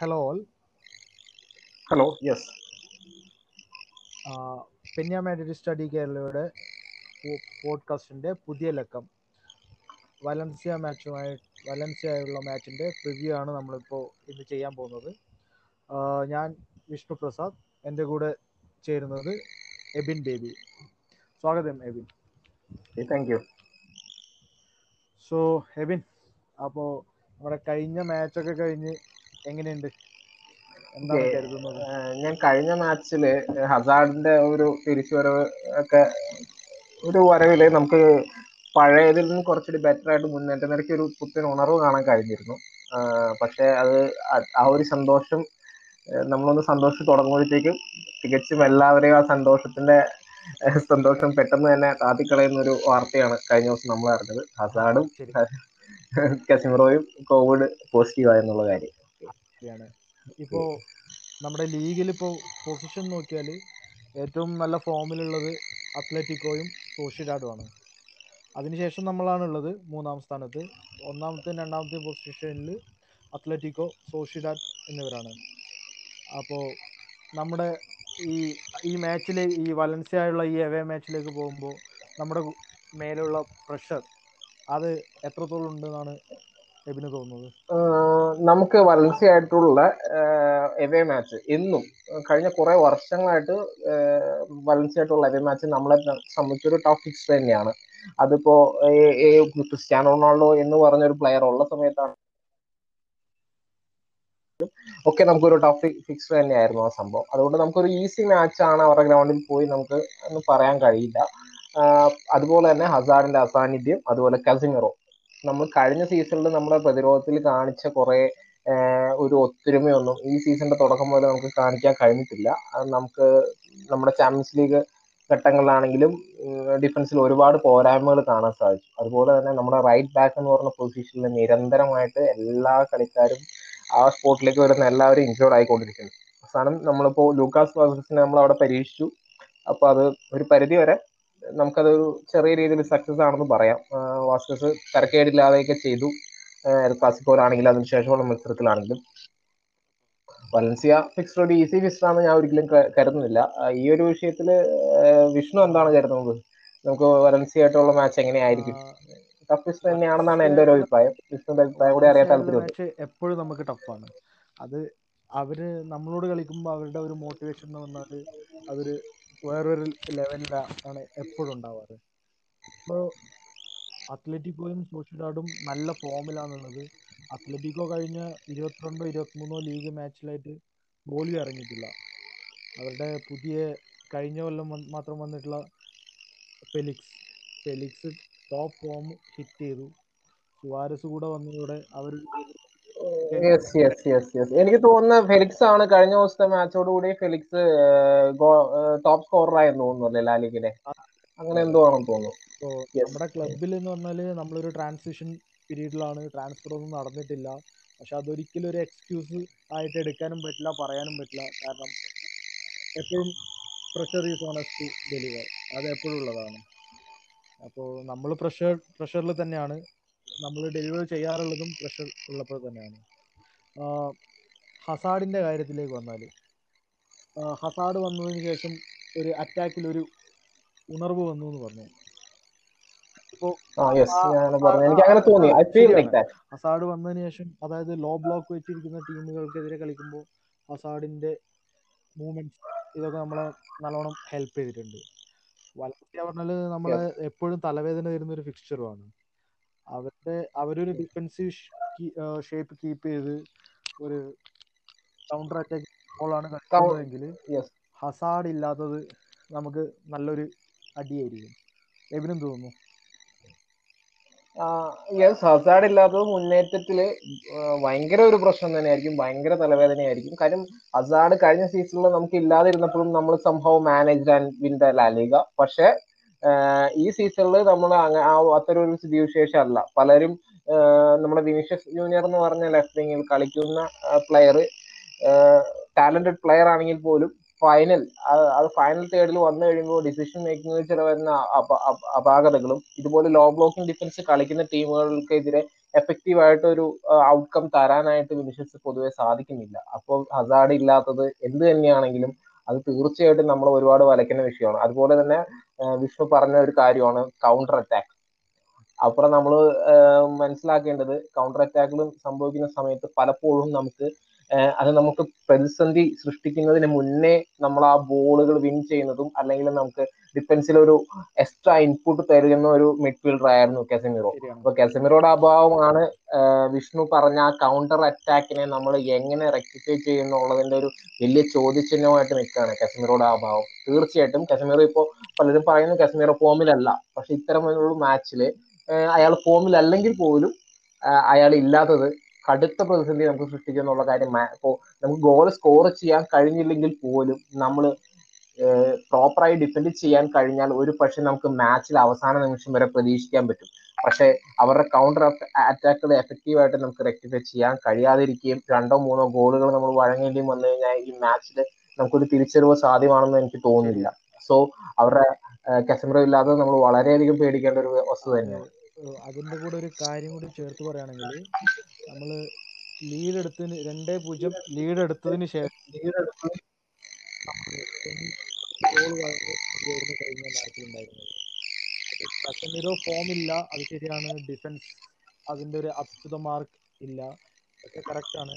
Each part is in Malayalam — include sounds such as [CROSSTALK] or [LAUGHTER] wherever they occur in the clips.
Hello ഓൾ ഹലോ യെസ് പെന്യ സ്റ്റഡി കേരളയുടെ പോഡ്കാസ്റ്റിന്റെ പുതിയ ലക്കം. വലൻസിയ മാച്ചുമായി വലൻസിയായുള്ള മാച്ചിന്റെ പ്രിവ്യൂ ആണ് നമ്മളിപ്പോൾ ഇന്ന് ചെയ്യാൻ പോകുന്നത്. ഞാൻ വിഷ്ണു പ്രസാദ് എന്റെ കൂടെ ചേരുന്നത് എബിൻ ബേബി. സ്വാഗതം Abin. Thank you so Abin അപ്പോൾ നമ്മുടെ കഴിഞ്ഞ മാച്ചൊക്കെ കഴിഞ്ഞ് എങ്ങനെയുണ്ട്? ഞാൻ കഴിഞ്ഞ മാച്ചിൽ ഹസാർഡിന്റെ ഒരു തിരിച്ചുവരവ് ഒക്കെ ഒരു വരവിൽ നമുക്ക് പഴയതിൽ നിന്ന് കുറച്ചുകൂടി ബെറ്റർ ആയിട്ട് മുന്നേറ്റ. നിരക്ക് ഒരു പുത്തൻ ഉണർവ് കാണാൻ കഴിഞ്ഞിരുന്നു. പക്ഷെ അത് ആ- ഒരു സന്തോഷം നമ്മളൊന്ന് സന്തോഷിച്ച് തുടങ്ങുമ്പോഴത്തേക്കും തികച്ചും എല്ലാവരെയും ആ സന്തോഷത്തിന്റെ സന്തോഷം പെട്ടെന്ന് തന്നെ താത്തിക്കളയുന്ന ഒരു വാർത്തയാണ് കഴിഞ്ഞ ദിവസം നമ്മൾ അറിഞ്ഞത് ഹസാർഡും കസിമറോയും കോവിഡ് പോസിറ്റീവ് ആയെന്നുള്ള കാര്യം. ശരിയാണ് ഇപ്പോ നമ്മുടെ ലീഗിൽ ഇപ്പോ പൊസിഷൻ നോക്കിയാൽ ഏറ്റവും നല്ല ഫോമിലുള്ളത് അത്ലറ്റിക്കോയും സോഷ്യഡാഡുമാണ് അതിനുശേഷം നമ്മളാണുള്ളത് മൂന്നാം സ്ഥാനത്ത്. ഒന്നാമത്തെ രണ്ടാമത്തെ പൊസിഷനിൽ അത്ലറ്റിക്കോ സോഷ്യഡാഡ് എന്നിവരാണ്. അപ്പോൾ നമ്മുടെ ഈ ഈ മാച്ചിൽ ഈ വലൻസിയായുള്ള ഈ എവേ മാച്ചിലേക്ക് പോകുമ്പോൾ നമ്മുടെ മേലുള്ള പ്രഷർ അത് എത്രത്തോളം ഉണ്ടെന്നാണ് എബിന് തോന്നുന്നത്? നമുക്ക് വലൻസി ആയിട്ടുള്ള എവേ മാച്ച് എന്നും കഴിഞ്ഞ കുറെ വർഷങ്ങളായിട്ട് വലൻസി ആയിട്ടുള്ള എവേ മാച്ച് നമ്മളെ സംബന്ധിച്ചൊരു ടഫ് ഫിക്സ് തന്നെയാണ്. അതിപ്പോ ക്രിസ്ത്യാനോ റൊണാൾഡോ എന്ന് പറഞ്ഞ ഒരു പ്ലെയർ ഉള്ള സമയത്താണ്. ഒക്കെ നമുക്കൊരു ടഫ് ഫിക്സ് തന്നെയായിരുന്നു ആ സംഭവം. അതുകൊണ്ട് നമുക്കൊരു ഈസി മാച്ച് ആണ് അവരുടെ ഗ്രൗണ്ടിൽ പോയി നമുക്ക് പറയാൻ കഴിയില്ല. അതുപോലെ തന്നെ ഹസാറിന്റെ അസാന്നിധ്യം അതുപോലെ കസിമിറോ. നമ്മൾ കഴിഞ്ഞ സീസണിൽ നമ്മുടെ പ്രതിരോധത്തിൽ കാണിച്ച കുറെ ഒരു ഒത്തൊരുമയൊന്നും ഈ സീസണിന്റെ തുടക്കം മുതൽ നമുക്ക് കാണിക്കാൻ കഴിഞ്ഞിട്ടില്ല. നമുക്ക് നമ്മുടെ ചാമ്പ്യൻസ് ലീഗ് ഘട്ടങ്ങളിലാണെങ്കിലും ഡിഫൻസിൽ ഒരുപാട് പോരായ്മകൾ കാണാൻ സാധിച്ചു. അതുപോലെ തന്നെ നമ്മുടെ റൈറ്റ് ബാക്ക് എന്ന് പറഞ്ഞ പൊസിഷനിൽ നിരന്തരമായിട്ട് എല്ലാ കളിക്കാരും ആ സ്പോട്ടിലേക്ക് വരുന്ന എല്ലാവരും ഇൻജേർഡ് ആയിക്കൊണ്ടിരിക്കുന്നു. അവസാനം നമ്മളിപ്പോ ലൂക്കാസ് വാസസിനെ നമ്മൾ അവിടെ പരീക്ഷിച്ചു. അപ്പൊ അത് ഒരു പരിധി വരെ നമുക്കതൊരു ചെറിയ രീതിയിൽ സക്സസ് ആണെന്ന് പറയാം. വാസ്കസ് തരക്കേടില്ലാതെയൊക്കെ ചെയ്തു. എൽ ക്ലാസിക്കോയിലാണെങ്കിലും അതിനുശേഷമുള്ള മത്സരത്തിലാണെങ്കിലും. വലൻസിയ ഫിക്സ് ഒരു ഈസി ഫിക്സർ ആണെന്ന് ഞാൻ ഒരിക്കലും കരുതുന്നില്ല. ഈ ഒരു വിഷയത്തിൽ വിഷ്ണു എന്താണ് കരുതുന്നത്? നമുക്ക് വലൻസിയ ആയിട്ടുള്ള മാച്ച് എങ്ങനെയായിരിക്കും? ടഫ് ഫിക്സർ തന്നെയാണെന്നാണ് എന്റെ ഒരു അഭിപ്രായം. വിഷ്ണുന്റെ അഭിപ്രായം കൂടി അറിയാൻ താല്പര്യം എപ്പോഴും നമുക്ക് ടഫാണ് അത് അവർ നമ്മളോട് കളിക്കുമ്പോൾ അവരുടെ ഒരു മോട്ടിവേഷൻ എന്ന് പറഞ്ഞാൽ അതൊരു വേറൊരു ലെവലിലാണ് എപ്പോഴും ഉണ്ടാവാറ്. ഇപ്പോൾ അത്ലറ്റിക്കോയും സോഷ്യഡാഡും നല്ല ഫോമിലാണുള്ളത് അത്ലറ്റിക്കോ കഴിഞ്ഞ ഇരുപത്തിരണ്ടോ ഇരുപത്തിമൂന്നോ ലീഗ് മാച്ചിലായിട്ട് തോൽവി ഇറങ്ങിയിട്ടില്ല. അവരുടെ പുതിയ കഴിഞ്ഞ കൊല്ലം മാത്രം വന്നിട്ടുള്ള Felix Felix top form hit ചെയ്തു. സുവാരസ് കൂടെ വന്നതോടെ അവർ യെസ് യെസ് യെസ് യെസ് എനിക്ക് തോന്നുന്ന ഫെലിക്സ് ആണ് കഴിഞ്ഞ ദിവസത്തെ മാച്ചോട് കൂടി ഫെലിക്സ് ടോപ്പ് സ്കോറർ ആയെന്ന് തോന്നുന്നു ലാലിഗിലെ അങ്ങനെ എന്തോ ആണെന്ന് തോന്നുന്നു. നമ്മുടെ ക്ലബിൽ എന്ന് പറഞ്ഞാൽ നമ്മളൊരു ട്രാൻസിഷൻ പീരീഡിലാണ്. ട്രാൻസ്ഫർ ഒന്നും നടന്നിട്ടില്ല. പക്ഷെ അതൊരിക്കലും ഒരു എക്സ്ക്യൂസ് ആയിട്ട് എടുക്കാനും പറ്റില്ല പറയാനും പറ്റില്ല. കാരണം എപ്പോഴും പ്രഷർ ഈസ് ഓണസ്റ്റ് ഡെലിവർ അത് എപ്പോഴും ഉള്ളതാണ്. അപ്പോൾ നമ്മൾ പ്രഷർ പ്രഷറിൽ തന്നെയാണ്. നമ്മൾ ഡെലിവർ ചെയ്യാറുള്ളതും പ്രഷർ ഉള്ളപ്പോൾ തന്നെയാണ്. ഹസാഡിന്റെ ഹസാഡിന്റെ കാര്യത്തിലേക്ക് വന്നാൽ ഹസാഡ് വന്നതിന് ശേഷം ഒരു അറ്റാക്കിൽ ഒരു ഉണർവ് വന്നു എന്ന് പറഞ്ഞു. ഹസാഡ് വന്നതിന് ശേഷം അതായത് ലോ ബ്ലോക്ക് വെച്ചിരിക്കുന്ന ടീമുകൾക്കെതിരെ കളിക്കുമ്പോൾ ഹസാഡിന്റെ മൂവ്മെന്റ്സ് ഇതൊക്കെ നമ്മളെ നല്ലോണം ഹെൽപ്പ് ചെയ്തിട്ടുണ്ട്. വലത്തെ പറഞ്ഞാൽ നമ്മളെ എപ്പോഴും തലവേദന തരുന്ന ഒരു ഫിക്സ്ചറുമാണ് അവരുടെ അവരൊരു ഡിഫൻസീവ് ഷേപ്പ് കീപ്പ് ചെയ്ത് ഒരു കൗണ്ടർ അറ്റാക്ക് ആണ് കളിക്കുന്നതെങ്കിൽ ഹസാഡ് ഇല്ലാത്തത് നമുക്ക് നല്ലൊരു അടിയായിരിക്കും. എബിനും തോന്നുന്നു? യെസ് ഹസാഡ് ഇല്ലാത്തത് മുന്നേറ്റത്തിൽ ഭയങ്കര ഒരു പ്രശ്നം തന്നെയായിരിക്കും ഭയങ്കര തലവേദനയായിരിക്കും. കാര്യം ഹസാഡ് കഴിഞ്ഞ സീസണിൽ നമുക്ക് ഇല്ലാതിരുന്നപ്പോഴും നമ്മൾ സംഭവം manage and win the La Liga പക്ഷെ ഈ സീസണിൽ നമ്മൾ അത്തരം ഒരു സ്ഥിതിവിശേഷം അല്ല പലരും നമ്മുടെ വിനീഷ്യസ് ജൂനിയർ എന്ന് പറഞ്ഞ ലെഫ്റ്റ് വിങ്ങിൽ കളിക്കുന്ന പ്ലെയർ ടാലന്റഡ് പ്ലെയർ ആണെങ്കിൽ പോലും ഫൈനൽ അത് ഫൈനൽ തേർഡിൽ വന്നു കഴിയുമ്പോൾ ഡിസിഷൻ മേക്കിംഗ് ചില വരുന്ന അപ- അപ- അപാകതകളും ഇതുപോലെ ലോ ബ്ലോക്കിംഗ് ഡിഫൻസ് കളിക്കുന്ന ടീമുകൾക്കെതിരെ എഫക്റ്റീവ് ആയിട്ട് ഒരു ഔട്ട്കം തരാനായിട്ട് വിനിഷ്യസ് പൊതുവെ സാധിക്കുന്നില്ല. അപ്പോൾ ഹസാഡ് ഇല്ലാത്തത് എന്ത് തന്നെയാണെങ്കിലും അത് തീർച്ചയായിട്ടും നമ്മൾ ഒരുപാട് വലയ്ക്കുന്ന വിഷയമാണ്. അതുപോലെ തന്നെ വിഷ്ണു പറഞ്ഞ ഒരു കാര്യമാണ് കൗണ്ടർ അറ്റാക്ക് അപ്പുറം നമ്മൾ മനസ്സിലാക്കേണ്ടത് കൗണ്ടർ അറ്റാക്കുകളും സംഭവിക്കുന്ന സമയത്ത് പലപ്പോഴും നമുക്ക് അത് നമുക്ക് പ്രതിസന്ധി സൃഷ്ടിക്കുന്നതിന് മുന്നേ നമ്മൾ ആ ബോളുകൾ വിൻ ചെയ്യുന്നതും അല്ലെങ്കിൽ നമുക്ക് ഡിഫൻസിൽ ഒരു എക്സ്ട്രാ ഇൻപുട്ട് തരുന്ന ഒരു മിഡ്ഫീൽഡർ ആയിരുന്നു കാസമിറോ. അപ്പൊ കാസമിറോയുടെ അഭാവമാണ് വിഷ്ണു പറഞ്ഞ ആ കൗണ്ടർ അറ്റാക്കിനെ നമ്മൾ എങ്ങനെ റെക്ടിഫൈ ചെയ്യുന്നുള്ളതിന്റെ ഒരു വലിയ ചോദ്യചിഹ്നമായിട്ട് നിൽക്കുകയാണ് കശ്മീറോയുടെ അഭാവം. തീർച്ചയായിട്ടും കശ്മീർ ഇപ്പോൾ പലരും പറയുന്നു കശ്മീർ ഫോമിലല്ല പക്ഷെ ഇത്തരമൊരു മാച്ചിൽ അയാൾ ഫോമിലല്ലെങ്കിൽ പോലും അയാൾ ഇല്ലാത്തത് കടുത്ത പ്രതിസന്ധി നമുക്ക് സൃഷ്ടിക്കുന്നുള്ള കാര്യം ഇപ്പോൾ നമുക്ക് ഗോൾ സ്കോർ ചെയ്യാൻ കഴിഞ്ഞില്ലെങ്കിൽ പോലും നമ്മൾ പ്രോപ്പറായി ഡിഫെൻഡ് ചെയ്യാൻ കഴിഞ്ഞാൽ ഒരു പക്ഷെ നമുക്ക് മാച്ചിൽ അവസാന നിമിഷം വരെ പ്രതീക്ഷിക്കാൻ പറ്റും. പക്ഷെ അവരുടെ കൗണ്ടർ അറ്റാക്കുകൾ എഫക്റ്റീവായിട്ട് നമുക്ക് റെക്ടിഫൈ ചെയ്യാൻ കഴിയാതിരിക്കുകയും രണ്ടോ മൂന്നോ ഗോളുകൾ നമ്മൾ വഴങ്ങേണ്ടി വന്നു കഴിഞ്ഞാൽ ഈ മാച്ചിൽ നമുക്കൊരു തിരിച്ചറിവ് സാധ്യമാണെന്ന് എനിക്ക് തോന്നുന്നില്ല. സോ അവരുടെ കസമറ ഇല്ലാതെ നമ്മൾ വളരെയധികം പേടിക്കേണ്ട ഒരു വസ്തു തന്നെയാണ്. അതിന്റെ കൂടെ ഒരു കാര്യം കൂടി ചേർത്ത് പറയുകയാണെങ്കിൽ നമ്മൾ ലീഡ് എടുത്തതിന് രണ്ടേ പൂജ്യം ലീഡ് എടുത്തതിന് ശേഷം ഗോൾ ഉയർന്നു കഴിഞ്ഞ മാച്ചിലുണ്ടായിരുന്നത് കസമിറോ ഫോമില്ല അത് ശരിയാണ്. ഡിഫൻസ് അതിന്റെ ഒരു അത്ഭുത മാർക്ക് ഇല്ല. ഒക്കെ കറക്റ്റ് ആണ്.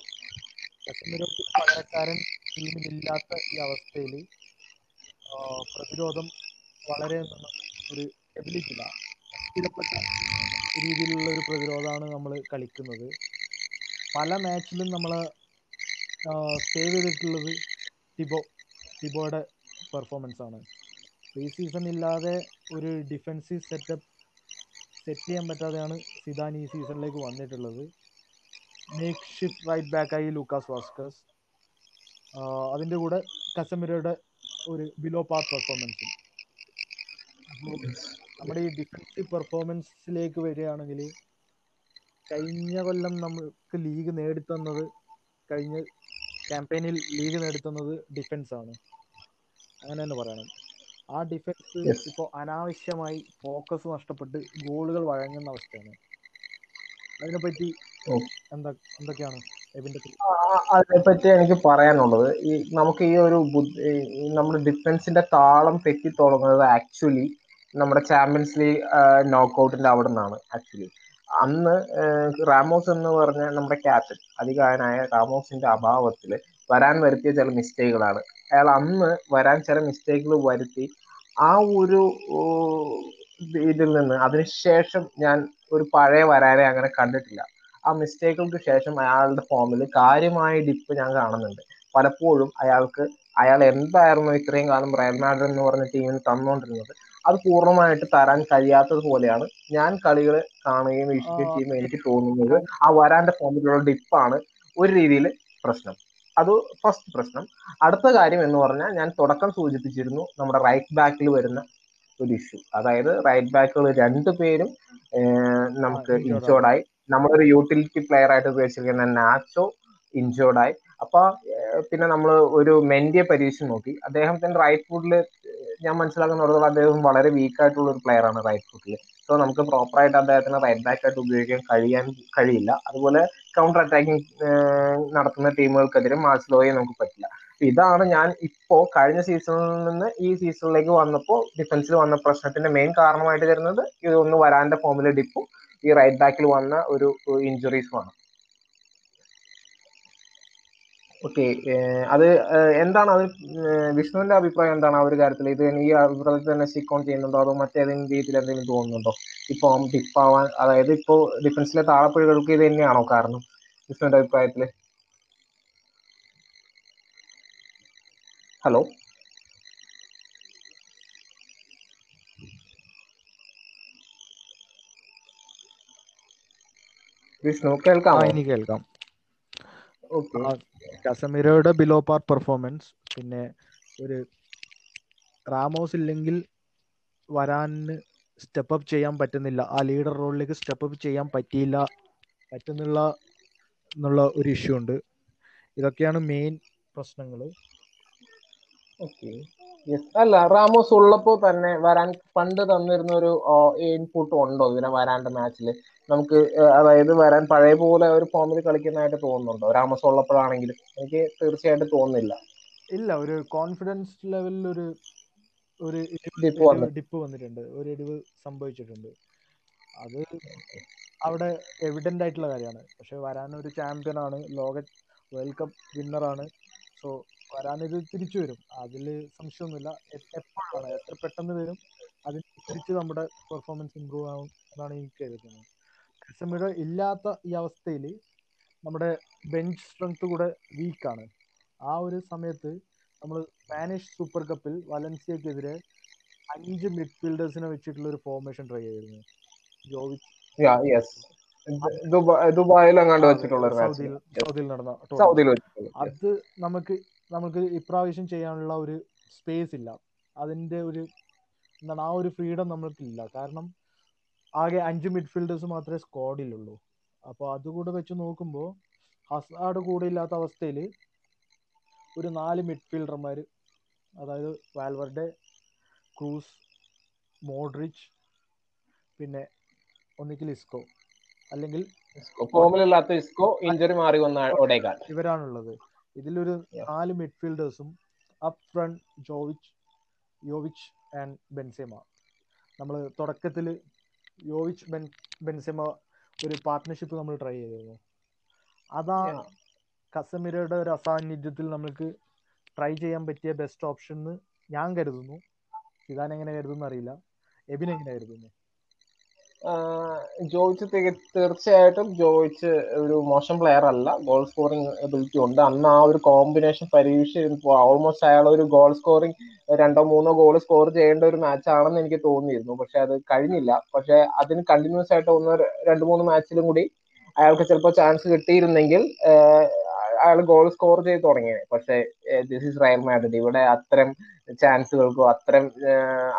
കസമിറോക്ക് പകരക്കാരൻ ടീമിലില്ലാത്ത ഈ അവസ്ഥയിൽ പ്രതിരോധം വളരെ ഒരു എബിലിറ്റി ഇല്ല സ്ഥിരപ്പെട്ട രീതിയിലുള്ള ഒരു പ്രതിരോധമാണ് നമ്മൾ കളിക്കുന്നത്. പല മാച്ചിലും നമ്മൾ സേവ് ചെയ്തിട്ടുള്ളത് ടിബോ ടിബോയുടെ പെർഫോമൻസ് ആണ്. പ്രീ സീസൺ ഇല്ലാതെ ഒരു ഡിഫൻസീവ് സെറ്റപ്പ് സെറ്റ് ചെയ്യാൻ പറ്റാതെയാണ് സിദാൻ ഈ സീസണിലേക്ക് വന്നിട്ടുള്ളത്. മേക്ക് ഷിഫ്റ്റ് റൈറ്റ് ബാക്കായി ലൂക്കാസ് വാസ്കസ് അതിന്റെ കൂടെ കസമിരയുടെ ഒരു ബിലോ പാർ പെർഫോമൻസും നമ്മുടെ ഈ ഡിഫൻസീവ് പെർഫോമൻസിലേക്ക് വരികയാണെങ്കിൽ കഴിഞ്ഞ കൊല്ലം നമുക്ക് ലീഗ് നേടിത്തന്നത് കഴിഞ്ഞ ക്യാമ്പയിനിൽ ലീഗ് നേടിത്തന്നത് ഡിഫൻസ് ആണ്. അങ്ങനെ തന്നെ പറയണം. ആ ഡിഫൻസ് ഇപ്പോൾ അനാവശ്യമായി ഫോക്കസ് നഷ്ടപ്പെട്ട് ഗോളുകൾ വഴങ്ങുന്ന അവസ്ഥയാണ്. അതിനെപ്പറ്റി എന്താ എന്തൊക്കെയാണ് അതിനെപ്പറ്റി എനിക്ക് പറയാനുള്ളത്. ഈ നമുക്ക് ഈ ഒരു നമ്മുടെ ഡിഫൻസിന്റെ താളം തെറ്റി തുടങ്ങുന്നത് ആക്ച്വലി നമ്മുടെ ചാമ്പ്യൻസ് ലീഗ് നോക്കൗട്ടിന്റെ അവിടെ നിന്നാണ് ആക്ച്വലി അന്ന് റാമോസ് എന്ന് പറഞ്ഞ നമ്മുടെ ക്യാപ്റ്റൻ അധികാരനായ റാമോസിന്റെ അഭാവത്തിൽ വരാൻ വരുത്തിയ ചില മിസ്റ്റേക്കുകളാണ് അയാൾ അന്ന് വരാൻ ചില മിസ്റ്റേക്കുകൾ വരുത്തി. ആ ഒരു ഇതിൽ നിന്ന് അതിനുശേഷം ഞാൻ ഒരു പഴയ വരാനെ അങ്ങനെ കണ്ടിട്ടില്ല. ആ മിസ്റ്റേക്കുകൾക്ക് ശേഷം അയാളുടെ ഫോമിൽ കാര്യമായ ഡിപ്പ് ഞാൻ കാണുന്നുണ്ട്. പലപ്പോഴും അയാൾക്ക് അയാൾ എന്തായിരുന്നു ഇത്രയും കാലം റയൽ മാഡ്രിഡ് എന്ന് പറഞ്ഞ ടീമിന് തന്നുകൊണ്ടിരുന്നത് അത് പൂർണമായിട്ട് തരാൻ കഴിയാത്തത് പോലെയാണ് ഞാൻ കളികൾ കാണുകയും വീക്ഷിക്കുകയും ചെയ്യുമ്പോൾ എനിക്ക് തോന്നുന്നത് ആ വരാന്റെ ഫോമിലുള്ള ഡിപ്പാണ് ഒരു രീതിയിൽ പ്രശ്നം. അത് ഫസ്റ്റ് പ്രശ്നം. അടുത്ത കാര്യം എന്ന് പറഞ്ഞാൽ ഞാൻ തുടക്കം സൂചിപ്പിച്ചിരുന്നു നമ്മുടെ റൈറ്റ് ബാക്കിൽ വരുന്ന ഒരു ഇഷ്യൂ അതായത് റൈറ്റ് ബാക്കുകൾ രണ്ടു പേരും നമുക്ക് ഇൻജോർഡായി നമ്മളൊരു യൂട്ടിലിറ്റി പ്ലെയർ ആയിട്ട് ഉപയോഗിച്ചിരിക്കുന്ന നാച്ചോ ഇൻജോർഡായി അപ്പൊ പിന്നെ നമ്മൾ ഒരു മെന്റിയെ പരീക്ഷ നോക്കി. അദ്ദേഹത്തിന്റെ റൈറ്റ് ഫുട്ടിൽ ഞാൻ മനസ്സിലാക്കുന്നിടത്തോളം അദ്ദേഹം വളരെ വീക്ക് ആയിട്ടുള്ള ഒരു പ്ലെയർ ആണ് റൈറ്റ് ഫുട്ടിൽ സോ നമുക്ക് പ്രോപ്പർ ആയിട്ട് അദ്ദേഹത്തിന് റൈറ്റ് ബാക്ക് ആയിട്ട് ഉപയോഗിക്കാൻ കഴിയാൻ കഴിയില്ല. അതുപോലെ കൗണ്ടർ അറ്റാക്കിംഗ് നടത്തുന്ന ടീമുകൾക്കെതിരെ മാസ്ലോയെ നമുക്ക് പറ്റില്ല. ഇതാണ് ഞാൻ ഇപ്പോ കഴിഞ്ഞ സീസണിൽ നിന്ന് ഈ സീസണിലേക്ക് വന്നപ്പോൾ ഡിഫൻസിൽ വന്ന പ്രശ്നത്തിന്റെ മെയിൻ കാരണമായിട്ട് വരുന്നത് ഇതൊന്ന് വരാന്റെ ഫോമിലെ ഡിപ്പും ഈ റൈറ്റ് ബാക്കിൽ വന്ന ഒരു ഇഞ്ചുറീസുമാണ് ഓക്കെ അത് എന്താണ് അത് വിഷ്ണുവിന്റെ അഭിപ്രായം എന്താണ്? ആ ഒരു കാര്യത്തിൽ ഇത് ഈ അഭിപ്രായത്തിൽ തന്നെ സ്റ്റിക്ക് ഓൺ ചെയ്യുന്നുണ്ടോ? അതോ മറ്റേതെങ്കിലും രീതിയിൽ എന്തെങ്കിലും തോന്നുന്നുണ്ടോ? ഇപ്പൊ ഡിപ്പാവാൻ അതായത് ഇപ്പോ ഡിഫൻസിലെ താളപ്പിഴകൾക്ക് ഇത് തന്നെയാണോ കാരണം? വിഷ്ണുവിന്റെ അഭിപ്രായത്തിൽ ഹലോ? വിഷ്ണു കേൾക്കാം ഇനി കേൾക്കാം. ഓക്കെ. കസമിരയുടെ ബിലോ പാർ പെർഫോമൻസ് പിന്നെ ഒരു റാമോസ് ഇല്ലെങ്കിൽ വരാന് സ്റ്റെപ്പ് അപ്പ് ചെയ്യാൻ പറ്റുന്നില്ല. ആ ലീഡർ റോളിലേക്ക് സ്റ്റെപ്പ് അപ്പ് ചെയ്യാൻ പറ്റിയില്ല പറ്റുന്നുള്ള എന്നുള്ള ഒരു ഇഷ്യൂ ഉണ്ട്. ഇതൊക്കെയാണ് മെയിൻ പ്രശ്നങ്ങൾ ഓക്കെ അല്ല റാമോസ് ഉള്ളപ്പോ തന്നെ വരാൻ പണ്ട് തന്നിരുന്ന ഒരു ഇൻപുട്ട് ഉണ്ടോ ഇതിനെ വരാന്റെ മാച്ചിൽ നമുക്ക് അതായത് വരാൻ പഴയ പോലെ ഒരു ഫോമിൽ കളിക്കുന്നതായിട്ട് തോന്നുന്നുണ്ടോ? റാമോസ് ഉള്ളപ്പോഴാണെങ്കിലും എനിക്ക് തീർച്ചയായിട്ടും തോന്നുന്നില്ല. ഇല്ല ഒരു കോൺഫിഡൻസ് ലെവലിൽ ഒരു ഒരു ഡിപ്പ് വന്നിട്ടുണ്ട്. ഒരു ഇടിവ് സംഭവിച്ചിട്ടുണ്ട്. അത് അവിടെ എവിഡന്റ് ആയിട്ടുള്ള കാര്യമാണ്. പക്ഷെ വരാൻ ഒരു ചാമ്പ്യൻ ആണ്. ലോക വേൾഡ് കപ്പ് ആണ്. സോ വരാനിത് തിരിച്ചു വരും. അതിൽ സംശയമൊന്നുമില്ല. എപ്പോഴാണ്? എത്ര പെട്ടെന്ന് വരും? അതിനനുസരിച്ച് നമ്മുടെ പെർഫോമൻസ് ഇമ്പ്രൂവ് ആവും എന്നാണ് എനിക്ക് കരുതുന്നത്. കസമിറ ഇല്ലാത്ത ഈ അവസ്ഥയിൽ നമ്മുടെ ബെഞ്ച് സ്ട്രെങ്ത് കൂടെ വീക്കാണ് ആ ഒരു സമയത്ത് നമ്മൾ സ്പാനിഷ് സൂപ്പർ കപ്പിൽ വലൻസിയക്കെതിരെ അഞ്ച് മിഡ്ഫീൽഡേഴ്സിനെ വെച്ചിട്ടുള്ള ഒരു ഫോർമേഷൻ ട്രൈ ചെയ്തിരുന്നു. ജോവിച്ച് ദുബായിൽ അങ്ങാണ്ട് വെച്ചിട്ടുള്ള സൗദിയിൽ നടന്ന അത് നമുക്ക് നമുക്ക് ഇപ്രാവശ്യം ചെയ്യാനുള്ള ഒരു സ്പേസ് ഇല്ല. അതിന്റെ ഒരു എന്താണ് ആ ഒരു ഫ്രീഡം നമ്മൾക്കില്ല. കാരണം ആകെ അഞ്ച് മിഡ്ഫീൽഡേഴ്സ് മാത്രമേ സ്ക്വാഡിലുള്ളൂ അപ്പോൾ അതുകൂടെ വെച്ച് നോക്കുമ്പോൾ ഹസാഡ് കൂടെ ഇല്ലാത്ത അവസ്ഥയിൽ ഒരു നാല് മിഡ്ഫീൽഡർമാർ അതായത് വാൽവർഡെ ക്രൂസ് മോഡ്രിച്ച് പിന്നെ ഒന്നിക്കിൽ ഇസ്കോ. അല്ലെങ്കിൽ ഫോമിലില്ലാത്ത ഇസ്കോ ഇഞ്ചറി മാറി വന്ന ഇവരാണുള്ളത്. ഇതിലൊരു നാല് മിഡ്ഫീൽഡേഴ്സും up front Jovic Jovic and Benzema. നമ്മൾ തുടക്കത്തിൽ യോവിച്ച് ബെൻ ബെൻസെമ ഒരു പാർട്ട്ണർഷിപ്പ് നമ്മൾ ട്രൈ ചെയ്തിരുന്നു. അതാ കസമിരയുടെ ഒരു അസാന്നിധ്യത്തിൽ നമ്മൾക്ക് ട്രൈ ചെയ്യാൻ പറ്റിയ ബെസ്റ്റ് ഓപ്ഷൻ എന്ന് ഞാൻ കരുതുന്നു. ഇതാൻ എങ്ങനെ കരുതുന്നു അറിയില്ല. എബിൻ എങ്ങനെ കരുതുന്നു? ജോയിച്ച് തീർച്ചയായിട്ടും ജോയിച്ച് ഒരു മോശം പ്ലെയർ അല്ല. ഗോൾ സ്കോറിംഗ് എബിലിറ്റി ഉണ്ട്. അന്ന് ആ ഒരു കോമ്പിനേഷൻ പരീക്ഷ ഓൾമോസ്റ്റ് അയാൾ ഒരു ഗോൾ സ്കോറിംഗ് രണ്ടോ മൂന്നോ ഗോൾ സ്കോർ ചെയ്യേണ്ട ഒരു മാച്ച് ആണെന്ന് എനിക്ക് തോന്നിയിരുന്നു. പക്ഷെ അത് കഴിഞ്ഞില്ല. പക്ഷെ അതിന് കണ്ടിന്യൂസ് ആയിട്ട് ഒന്ന് രണ്ട് മൂന്ന് മാച്ചിലും കൂടി അയാൾക്ക് ചിലപ്പോൾ ചാൻസ് കിട്ടിയിരുന്നെങ്കിൽ അയാൾ ഗോൾ സ്കോർ ചെയ്ത് തുടങ്ങിയത് പക്ഷെ ദിസ് ഇസ് റയൽ മാഡ്രിഡ് ഇവിടെ അത്തരം ചാൻസുകൾക്കോ അത്തരം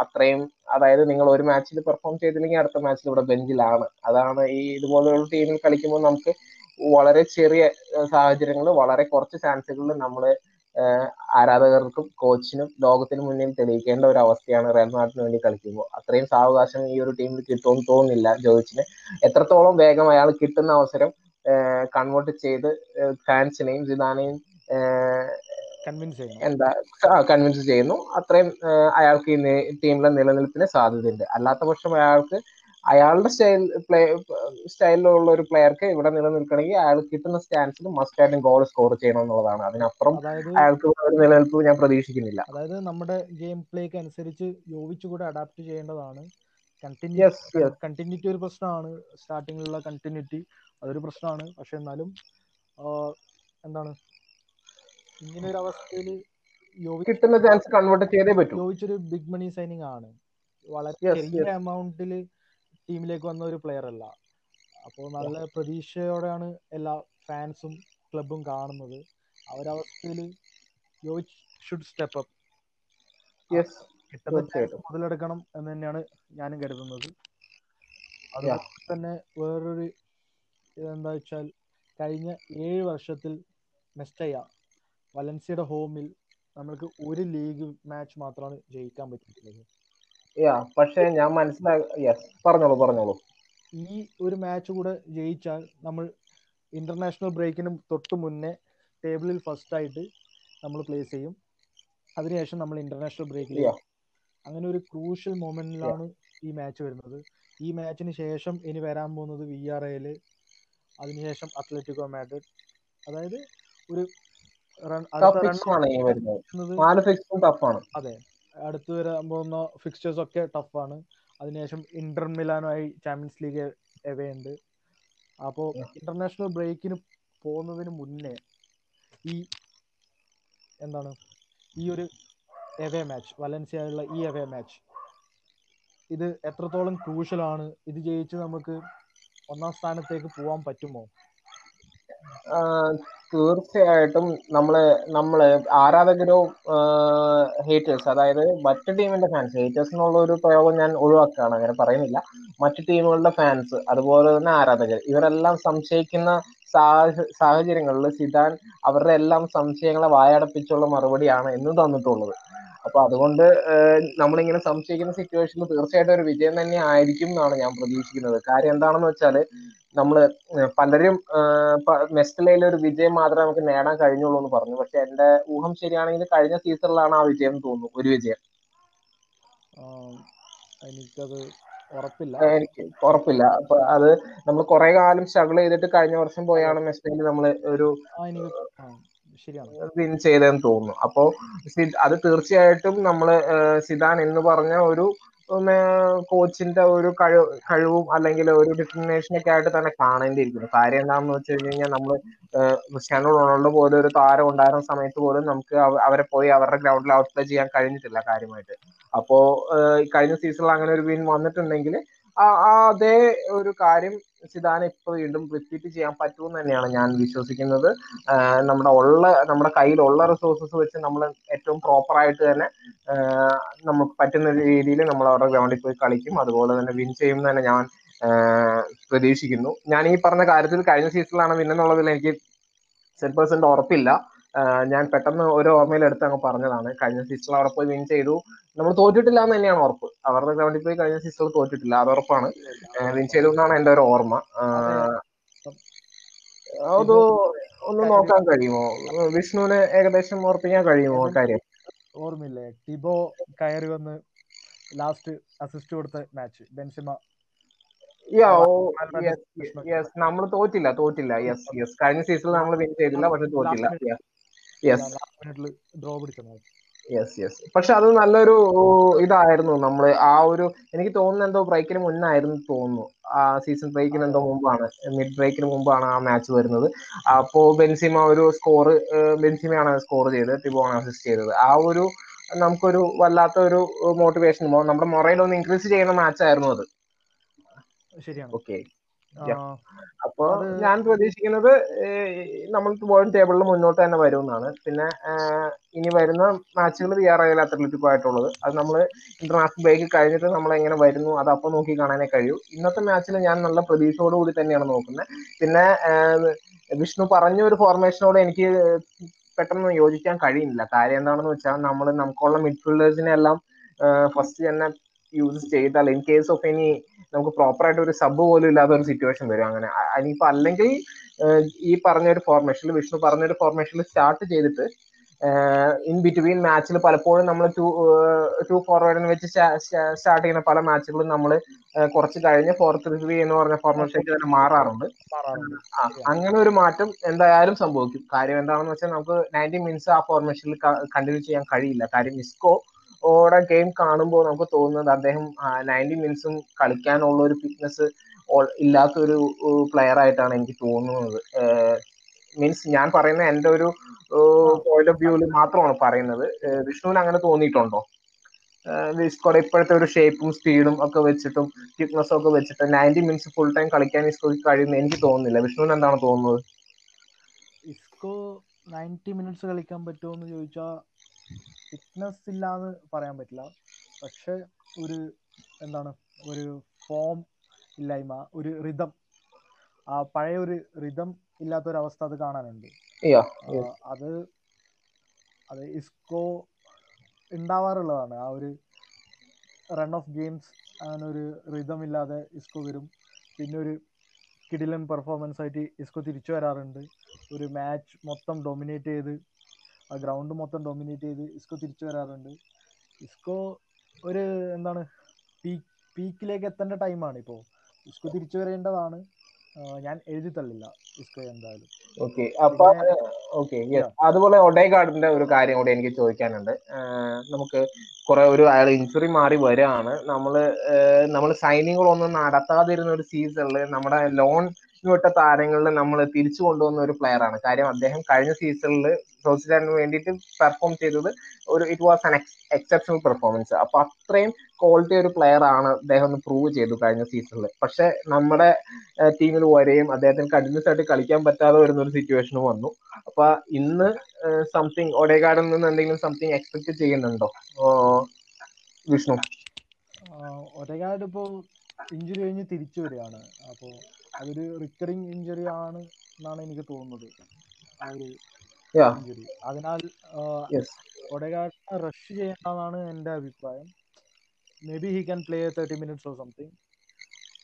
അത്രയും അതായത് നിങ്ങൾ ഒരു മാച്ചിൽ പെർഫോം ചെയ്തില്ലെങ്കിൽ അടുത്ത മാച്ചിൽ ഇവിടെ ബെഞ്ചിലാണ്. അതാണ് ഈ ഇതുപോലെയുള്ള ടീമിൽ കളിക്കുമ്പോൾ നമുക്ക് വളരെ ചെറിയ സാഹചര്യങ്ങൾ വളരെ കുറച്ച് ചാൻസുകളിൽ നമ്മൾ ആരാധകർക്കും കോച്ചിനും ലോകത്തിന് മുന്നിൽ തെളിയിക്കേണ്ട ഒരു അവസ്ഥയാണ് റയൽ മാഡ്രിഡിന് വേണ്ടി കളിക്കുമ്പോൾ. അത്രയും സാവകാശം ഈ ഒരു ടീമിൽ കിട്ടുമെന്ന് തോന്നുന്നില്ല ജോയിച്ചിന്. എത്രത്തോളം വേഗം അയാൾ കിട്ടുന്ന അവസരം കൺവേർട്ട് ചെയ്ത് ഫാൻസിനെയും ജിദാനെയും എന്താ കൺവിൻസ് ചെയ്യുന്നു. അത്രയും അയാൾക്ക് ഈ ടീമിലെ നിലനിൽപ്പിന് സാധ്യതയുണ്ട്. അല്ലാത്ത പക്ഷം അയാൾക്ക് അയാളുടെ സ്റ്റൈൽ പ്ലേ സ്റ്റൈലിലുള്ള ഒരു പ്ലെയർക്ക് ഇവിടെ നിലനിൽക്കണമെങ്കിൽ അയാൾ കിട്ടുന്ന സ്റ്റാൻസിൽ മസ്റ്റ് ആയിട്ടും ഗോൾ സ്കോർ ചെയ്യണം എന്നുള്ളതാണ്. അതിനപ്പുറം അയാൾക്ക് ഒരു നിലനിൽപ്പ് ഞാൻ പ്രതീക്ഷിക്കുന്നില്ല. അതായത് നമ്മുടെ ഗെയിം പ്ലേക്ക് അനുസരിച്ച് യോവിച്ച് കൂടെ അഡാപ്റ്റ് ചെയ്യേണ്ടതാണ്. കണ്ടിന്യൂറ്റി ഒരു പ്രശ്നമാണ്. സ്റ്റാർട്ടിങ്ങിലുള്ള കണ്ടിന്യൂറ്റി അതൊരു പ്രശ്നമാണ്. പക്ഷെ എന്നാലും എന്താണ്? ഇങ്ങനെ ഒരു അവസ്ഥയിൽ കിട്ടുന്ന ചാൻസ് കൺവേർട്ട് ചെയ്തേ പറ്റൂ. യോവിച്ചൊരു ബിഗ് മണി സൈനിങ് ആണ്. വളരെ ചെറിയ എമൗണ്ടിൽ ടീമിലേക്ക് വന്ന ഒരു പ്ലെയർ അല്ല. അപ്പോൾ നല്ല പ്രതീക്ഷയോടെയാണ് എല്ലാ ഫാൻസും ക്ലബും കാണുന്നത്. ആ ഒരു അവസ്ഥയിൽ Jovic should step up yes മുതലെടുക്കണം എന്ന് തന്നെയാണ് ഞാനും കരുതുന്നത്. അതുപോലെ തന്നെ വേറൊരു എന്താ വെച്ചാൽ കഴിഞ്ഞ ഏഴ് വർഷത്തിൽ മെസ്റ്റയ വലൻസിയുടെ ഹോമിൽ നമ്മൾക്ക് ഒരു ലീഗ് മാച്ച് മാത്രമാണ് ജയിക്കാൻ പറ്റിയിട്ടുള്ളത്. പക്ഷേ ഞാൻ മനസ്സിലാക്കി പറഞ്ഞോളൂ പറഞ്ഞോളൂ. ഈ ഒരു മാച്ച് കൂടെ ജയിച്ചാൽ നമ്മൾ ഇന്റർനാഷണൽ ബ്രേക്കിന് തൊട്ട് മുന്നേ ടേബിളിൽ ഫസ്റ്റ് ആയിട്ട് നമ്മൾ പ്ലേസ് ചെയ്യും. അതിനുശേഷം നമ്മൾ ഇന്റർനാഷണൽ ബ്രേക്കിൽ അങ്ങനെ ഒരു ക്രൂഷ്യൽ മൊമെന്റിലാണ് ഈ മാച്ച് വരുന്നത്. ഈ മാച്ചിന് ശേഷം ഇനി വരാൻ പോകുന്നത് വി ആർ എയിൽ അതിനുശേഷം അത്ലറ്റിക്കോ മാഡ്രിഡ്. അതായത് ഒരു അതെ. അടുത്ത് വരാൻ പോകുന്ന ഫിക്സ്റ്റേഴ്സ് ഒക്കെ ടഫാണ് അതിനുശേഷം ഇന്റർ മിലാനുമായി ചാമ്പ്യൻസ് ലീഗ് എവേ ഉണ്ട് അപ്പോൾ ഇന്റർനാഷണൽ ബ്രേക്കിന് പോകുന്നതിന് മുന്നേ ഈ എന്താണ്? ഈ ഒരു എവേ മാച്ച് വലൻസിയായുള്ള ഈ എവേ മാച്ച് ഇത് എത്രത്തോളം ക്രൂഷ്യൽ ആണ്? ഇത് ജയിച്ച് നമുക്ക് ഒന്നാം സ്ഥാനത്തേക്ക് പോവാൻ പറ്റുമോ? തീർച്ചയായിട്ടും നമ്മൾ നമ്മൾ ആരാധകരോ ഹേറ്റേഴ്സ് അതായത് മറ്റു ടീമിന്റെ ഫാൻസ് ഹേറ്റേഴ്സ് എന്നുള്ള ഒരു പ്രയോഗം ഞാൻ ഒഴിവാക്കുകയാണ് അങ്ങനെ പറയുന്നില്ല. മറ്റു ടീമുകളുടെ ഫാൻസ് അതുപോലെ തന്നെ ആരാധകർ ഇവരെല്ലാം സംശയിക്കുന്ന സാഹചര്യങ്ങളിൽ സിദാൻ അവരുടെ എല്ലാം സംശയങ്ങളെ വായടപ്പിച്ചുള്ള മറുപടിയാണ് എന്ന് തന്നിട്ടുള്ളത്. അപ്പൊ അതുകൊണ്ട് നമ്മളിങ്ങനെ സംശയിക്കുന്ന സിറ്റുവേഷനിൽ തീർച്ചയായിട്ടും ഒരു വിജയം തന്നെ ആയിരിക്കും എന്നാണ് ഞാൻ പ്രതീക്ഷിക്കുന്നത്. കാര്യം എന്താണെന്ന് വെച്ചാൽ നമ്മൾ പലരും മെസ്റ്റലയിൽ ഒരു വിജയം മാത്രമേ നമുക്ക് നേടാൻ കഴിഞ്ഞുള്ളൂ എന്ന് പറഞ്ഞു. പക്ഷെ എന്റെ ഊഹം ശരിയാണെങ്കിൽ കഴിഞ്ഞ സീസണിലാണ് ആ വിജയം തോന്നുന്നു ഒരു വിജയം. എനിക്കത് ഉറപ്പില്ല. എനിക്ക് ഉറപ്പില്ല. അപ്പൊ അത് നമ്മൾ കുറെ കാലം സ്ട്രഗിൾ ചെയ്തിട്ട് കഴിഞ്ഞ വർഷം പോയാണ് മെസ്റ്റലയിൽ നമ്മൾ ഒരു ശരിയാണ്. ചെയ്തെന്ന് തോന്നുന്നു. അപ്പോ അത് തീർച്ചയായിട്ടും നമ്മൾ സിദാൻ എന്ന് പറഞ്ഞ ഒരു കോച്ചിന്റെ ഒരു കഴിവ് കഴിവും അല്ലെങ്കിൽ ഒരു ഡിറ്റർമിനേഷനൊക്കെ ആയിട്ട് തന്നെ കാണേണ്ടിയിരിക്കുന്നു. കാര്യം എന്താണെന്ന് വെച്ച് കഴിഞ്ഞ് കഴിഞ്ഞാൽ നമ്മൾ ക്രിസ്ത്യാനോ റൊണാൾഡോ പോലെ ഒരു താരം ഉണ്ടായിരുന്ന സമയത്ത് പോലും നമുക്ക് അവരെ പോയി അവരുടെ ഗ്രൗണ്ടിൽ ഔട്ട്പ്ലേ ചെയ്യാൻ കഴിഞ്ഞിട്ടില്ല കാര്യമായിട്ട്. അപ്പോ കഴിഞ്ഞ സീസണിൽ അങ്ങനെ ഒരു വിൻ വന്നിട്ടുണ്ടെങ്കിൽ അതേ ഒരു കാര്യം സിദാന ഇപ്പൊ വീണ്ടും റിപ്പീറ്റ് ചെയ്യാൻ പറ്റുമെന്ന് തന്നെയാണ് ഞാൻ വിശ്വസിക്കുന്നത്. നമ്മുടെ ഉള്ള നമ്മുടെ കയ്യിലുള്ള റിസോഴ്സസ് വെച്ച് നമ്മൾ ഏറ്റവും പ്രോപ്പർ ആയിട്ട് തന്നെ നമുക്ക് പറ്റുന്ന രീതിയിൽ നമ്മൾ അവരുടെ ഗ്രൗണ്ടിൽ പോയി കളിക്കും. അതുപോലെ തന്നെ വിൻ ചെയ്യും തന്നെ ഞാൻ പ്രതീക്ഷിക്കുന്നു. ഞാൻ ഈ പറഞ്ഞ കാര്യത്തിൽ കഴിഞ്ഞ സീസണിലാണ് വിൻ എന്നുള്ളതിൽ എനിക്ക് സെൻ പെർസെന്റ് ഉറപ്പില്ല. ഞാൻ പെട്ടെന്ന് ഒരു ഓർമ്മയിൽ എടുത്ത് അങ്ങ് പറഞ്ഞതാണ്. കഴിഞ്ഞ സീസണിൽ അവിടെ പോയി വിൻ ചെയ്തു. നമ്മൾ തോറ്റിട്ടില്ല എന്ന് തന്നെയാണ് ഉറപ്പ്. അവരുടെ ഗ്രൗണ്ടിൽ പോയി കഴിഞ്ഞ സീസണിൽ തോറ്റിട്ടില്ല. അത് ഉറപ്പാണ്. വിൻ ചെയ്തു എന്നാണ് എന്റെ ഒരു ഓർമ്മ. അത് ഒന്ന് നോക്കാൻ കഴിയുമോ? വിഷ്ണുവിന് ഏകദേശം ഉറപ്പിക്കാൻ കഴിയുമോ കാര്യം? ഓർമ്മയില്ലേ. ടിബോ കയറി വന്ന് ലാസ്റ്റ് അസിസ്റ്റ് കൊടുത്ത മാച്ച് ബെൻസിമ. യെസ് നമ്മൾ തോറ്റില്ല തോറ്റില്ല. യെസ് യെസ് കഴിഞ്ഞ സീസണിൽ നമ്മൾ വിൻ ചെയ്തില്ല പക്ഷെ തോറ്റില്ല. യെസ് ഡ്രോ യെസ് യെസ് പക്ഷെ അത് നല്ലൊരു ഇതായിരുന്നു നമ്മൾ ആ ഒരു എനിക്ക് തോന്നുന്നു എന്തോ ബ്രേക്കിന് മുന്നായിരുന്നു തോന്നുന്നു. ആ സീസൺ ബ്രേക്കിന് എന്തോ മുമ്പാണ്. മിഡ് ബ്രേക്കിന് മുമ്പാണ് ആ മാച്ച് വരുന്നത്. അപ്പോ ബെൻസിമ ഒരു സ്കോർ ബെൻസിമയാണ് സ്കോർ ചെയ്തത്. ടിബോണ് അസിസ്റ്റ് ചെയ്തത്. ആ ഒരു നമുക്കൊരു വല്ലാത്ത ഒരു മോട്ടിവേഷൻ നമ്മുടെ മൊറയിൽ ഒന്ന് ഇൻക്രീസ് ചെയ്യുന്ന മാച്ചായിരുന്നു അത്. ശരിയാണ്. ഓക്കെ അപ്പോ ഞാൻ പ്രതീക്ഷിക്കുന്നത് നമ്മൾ പോയിന്റ് ടേബിളിൽ മുന്നോട്ട് തന്നെ വരും എന്നാണ് പിന്നെ ഇനി വരുന്ന മാച്ചുകൾ വി ആർ ഐ അത്ലറ്റിക്കോ ആയിട്ടുള്ളത്. അത് നമ്മൾ ഇന്റർനാഷണൽ ബ്രേക്ക് കഴിഞ്ഞിട്ട് നമ്മൾ എങ്ങനെ വരുന്നു അത് അപ്പോൾ നോക്കി കാണാനേ കഴിയൂ. ഇന്നത്തെ മാച്ചിൽ ഞാൻ നല്ല പ്രതീക്ഷയോട് കൂടി തന്നെയാണ് നോക്കുന്നത്. പിന്നെ വിഷ്ണു പറഞ്ഞ ഒരു ഫോർമേഷനോട് എനിക്ക് പെട്ടെന്ന് യോജിക്കാൻ കഴിയുന്നില്ല. കാര്യം എന്താണെന്ന് വെച്ചാൽ നമ്മൾ നമുക്കുള്ള മിഡ്ഫീൽഡേഴ്സിനെ എല്ലാം ഫസ്റ്റ് തന്നെ യൂസ് ചെയ്താൽ ഇൻ കേസ് ഓഫ് എനി നമുക്ക് പ്രോപ്പർ ആയിട്ട് ഒരു സബ് പോലും ഇല്ലാത്ത ഒരു സിറ്റുവേഷൻ വരും അങ്ങനെ. ഇനിയിപ്പോ അല്ലെങ്കിൽ ഈ പറഞ്ഞ ഒരു ഫോർമേഷനിൽ വിഷ്ണു പറഞ്ഞ ഒരു ഫോർമേഷനിൽ സ്റ്റാർട്ട് ചെയ്തിട്ട് ഇൻ ബിറ്റ്വീൻ മാച്ചിൽ പലപ്പോഴും നമ്മൾ ടു ടു ഫോർവേഡിന് വെച്ച് സ്റ്റാർട്ട് ചെയ്യുന്ന പല മാച്ചുകളും നമ്മൾ കുറച്ച് കഴിഞ്ഞ് ഫോർ ത്രീ ത്രീ എന്ന് പറഞ്ഞ ഫോർമേഷനിലേക്ക് തന്നെ മാറാറുണ്ട്. അങ്ങനെ ഒരു മാറ്റം എന്തായാലും സംഭവിക്കും. കാര്യം എന്താണെന്ന് വെച്ചാൽ നമുക്ക് നയന്റി മിനിറ്റ്സ് ആ ഫോർമേഷനിൽ കണ്ടിന്യൂ ചെയ്യാൻ കഴിയില്ല. കാര്യം ഇസ്കോ ഓടെ ഗെയിം കാണുമ്പോൾ നമുക്ക് തോന്നുന്നത് അദ്ദേഹം നയന്റി മിനിറ്റ്സും കളിക്കാനുള്ള ഒരു ഫിറ്റ്നസ് ഇല്ലാത്ത ഒരു പ്ലെയർ ആയിട്ടാണ് എനിക്ക് തോന്നുന്നത്. മീൻസ് ഞാൻ പറയുന്ന എന്റെ ഒരു പോയിന്റ് ഓഫ് വ്യൂവിൽ മാത്രമാണ് പറയുന്നത്. വിഷ്ണുവിന് അങ്ങനെ തോന്നിയിട്ടുണ്ടോ? വിസ്കോടെ ഇപ്പോഴത്തെ ഒരു ഷേപ്പും സ്പീഡും ഒക്കെ വെച്ചിട്ടും ഫിറ്റ്നസും ഒക്കെ വെച്ചിട്ട് നയന്റി മിനിറ്റ്സ് ഫുൾ ടൈം കളിക്കാൻ ഇസ്കോയ്ക്ക് കഴിയുന്ന എനിക്ക് തോന്നുന്നില്ല. വിഷ്ണുവിന് എന്താണ് തോന്നുന്നത്? ഇസ്കോ നയന്റി മിനിറ്റ്സ് കളിക്കാൻ പറ്റുമോ എന്ന് ചോദിച്ചാൽ ഫിറ്റ്നസ് ഇല്ലാന്ന് പറയാൻ പറ്റില്ല. പക്ഷെ ഒരു എന്താണ് ഒരു ഫോം ഇല്ലായ്മ ഒരു റിതം ആ പഴയ ഒരു റിതം ഇല്ലാത്ത ഒരു അവസ്ഥ അത് കാണാനുണ്ട്. അത് അത് ഇസ്കോ ഉണ്ടാവാറുള്ളതാണ്. ആ ഒരു റൺ ഓഫ് ഗെയിംസ് അങ്ങനെ ഒരു റിതം ഇല്ലാതെ ഇസ്കോ വരും. പിന്നെ ഒരു കിടിലൻ പെർഫോമൻസ് ആയിട്ട് ഇസ്കോ തിരിച്ചു വരാറുണ്ട്. ഒരു മാച്ച് മൊത്തം ഡൊമിനേറ്റ് ചെയ്ത് ആ ഗ്രൗണ്ട് മൊത്തം ഡൊമിനേറ്റ് ചെയ്ത് ഇസ്കോ തിരിച്ചു വരാറുണ്ട്. ഇസ്കോ ഒരു എന്താണ് പീക്ക് പീക്കിലേക്ക് എത്തേണ്ട ടൈമാണ് ഇപ്പോൾ ഇസ്കോ തിരിച്ചു വരേണ്ടതാണ്. ഞാൻ എഴുതി തള്ളില്ല ഇസ്കോ എന്തായാലും. ഓക്കെ അപ്പൊ ഓക്കെ അതുപോലെ ഒഡേഗാർഡിന്റെ ഒരു കാര്യം കൂടി എനിക്ക് ചോദിക്കാനുണ്ട്. നമുക്ക് കുറെ ഒരു അയാൾ ഇഞ്ചുറി മാറി വരാണ്. നമ്മൾ നമ്മൾ സൈനിങ്ങുകളൊന്നും നടത്താതിരുന്ന ഒരു സീസണിൽ നമ്മുടെ ലോൺ വിട്ട താരങ്ങളിൽ നമ്മൾ തിരിച്ചു കൊണ്ടുവന്ന ഒരു പ്ലെയർ ആണ്. കാര്യം അദ്ദേഹം കഴിഞ്ഞ സീസണിൽ ന് വേണ്ടിയിട്ട് പെർഫോം ചെയ്തത് ഒരു it was an exceptional performance അപ്പൊ അത്രയും ക്വാളിറ്റി ഒരു പ്ലെയർ ആണ് അദ്ദേഹം ഒന്ന് പ്രൂവ് ചെയ്തു കഴിഞ്ഞ സീസണിൽ പക്ഷെ നമ്മുടെ ടീമിൽ വരെയും അദ്ദേഹത്തിന് കണ്ടിന്യൂസ് ആയിട്ട് കളിക്കാൻ പറ്റാതെ വരുന്ന ഒരു സിറ്റുവേഷൻ വന്നു. അപ്പൊ ഇന്ന് സംതിങ് ഒഡേഗാർഡിൽ നിന്ന് എന്തെങ്കിലും സംതിങ് എക്സ്പെക്ട് ചെയ്യുന്നുണ്ടോ? വിഷ്ണു. ഒഡേഗാർഡ് ഇപ്പോൾ ഇഞ്ചുറി കഴിഞ്ഞ് തിരിച്ചു വരികയാണ്. അപ്പോൾ അതൊരു റിക്കറിങ് ഇഞ്ചുറി ആണ് എന്നാണ് എനിക്ക് തോന്നുന്നത്. ആ ഒരു ഇഞ്ചുറി അതിനാൽ ഒഡേഗാർഡിനെ റഷ് ചെയ്യേണ്ടതാണ് എന്റെ അഭിപ്രായം. Maybe he can play thirty minutes or something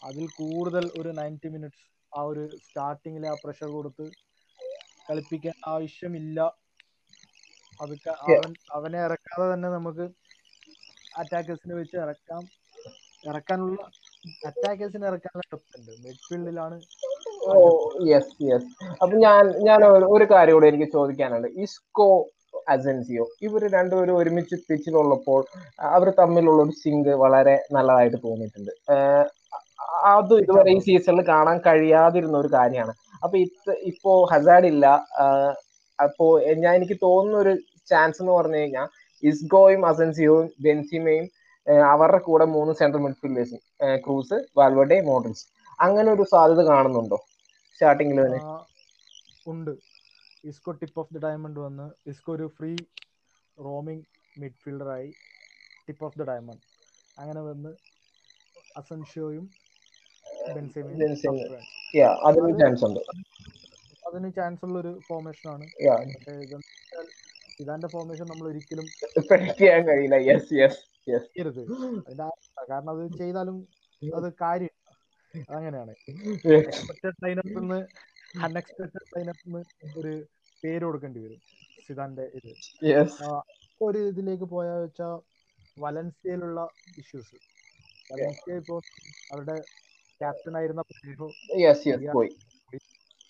അതിൽ കൂടുതൽ ഒരു നയന്റി മിനിറ്റ്സ് ആ ഒരു സ്റ്റാർട്ടിങ്ങിൽ ആ പ്രഷർ കൊടുത്ത് കളിപ്പിക്കാൻ ആവശ്യമില്ല. അതൊക്കെ അവൻ അവനെ ഇറക്കാതെ തന്നെ നമുക്ക് അറ്റാക്കേഴ്സിനെ വെച്ച് ഇറക്കാം. ഇറക്കാനുള്ള അറ്റാക്കേഴ്സിനെ ഇറക്കാനുള്ള ഡെപ്ത് മിഡ്ഫീൽഡിലാണ് ഓ യെസ് യെസ് അപ്പൊ ഞാൻ ഞാൻ ഒരു- കാര്യം കൂടെ എനിക്ക് ചോദിക്കാനുണ്ട്. ഇസ്കോ അസെൻസിയോ ഇവർ രണ്ടുപേരും ഒരുമിച്ച് പിച്ചിലുള്ളപ്പോൾ അവർ തമ്മിലുള്ള ഒരു സിങ്ക് വളരെ നല്ലതായിട്ട് തോന്നിയിട്ടുണ്ട്. അത് ഇതുവരെ ഈ സീസണിൽ കാണാൻ കഴിയാതിരുന്ന ഒരു കാര്യമാണ്. അപ്പൊ ഇത് ഇപ്പോ ഹസാഡ് ഇല്ല. അപ്പോ ഞാൻ എനിക്ക് തോന്നുന്ന ഒരു ചാൻസ് എന്ന് പറഞ്ഞു കഴിഞ്ഞാൽ ഇസ്ഗോയും അസൻസിയോയും ബെൻസിമയും അവരുടെ കൂടെ മൂന്ന് central midfielders Kroos Valverde Modric അങ്ങനെ ഒരു സാധ്യത കാണുന്നുണ്ടോ? സ്റ്റാർട്ടിങ്ങിൽ തന്നെ ഉണ്ട്. Isco tip of the diamond വന്ന് ഇസ്കോ ഒരു ഫ്രീ റോമിംഗ് മിഡ്ഫീൽഡറായി ടിപ്പ് ഓഫ് ദി ഡയമണ്ട് അങ്ങനെ വന്ന് അസൻഷോയും. അതിന് ചാൻസ് ഉണ്ട്. അതിന് ചാൻസ് ഉള്ള ഒരു ഫോർമേഷൻ ആണ് ഇതാന്റെ ഫോർമേഷൻ നമ്മൾ ഒരിക്കലും ചെയ്യാൻ കഴിയില്ല. യെസ് യെസ് ചെയ്യരുത്. അതിന്റെ ആവശ്യമില്ല. കാരണം അത് ചെയ്താലും അത് കാര്യം അതങ്ങനെയാണ്. എക്സ്പെക്ടഡ് ലൈനപ്പിൽ നിന്ന് അൺഎക്സ്പെക്ടഡ് ലൈനപ്പിൽ നിന്ന് ഒരു പേര് കൊടുക്കേണ്ടി വരും. സിദാന്റെ ഇത്. ഒരു ഇതിലേക്ക് പോയാ വെച്ചാൽ വലൻസിയയിലുള്ള ഇഷ്യൂസ് വലൻസിയ ഇപ്പോ അവരുടെ ക്യാപ്റ്റൻ ആയിരുന്ന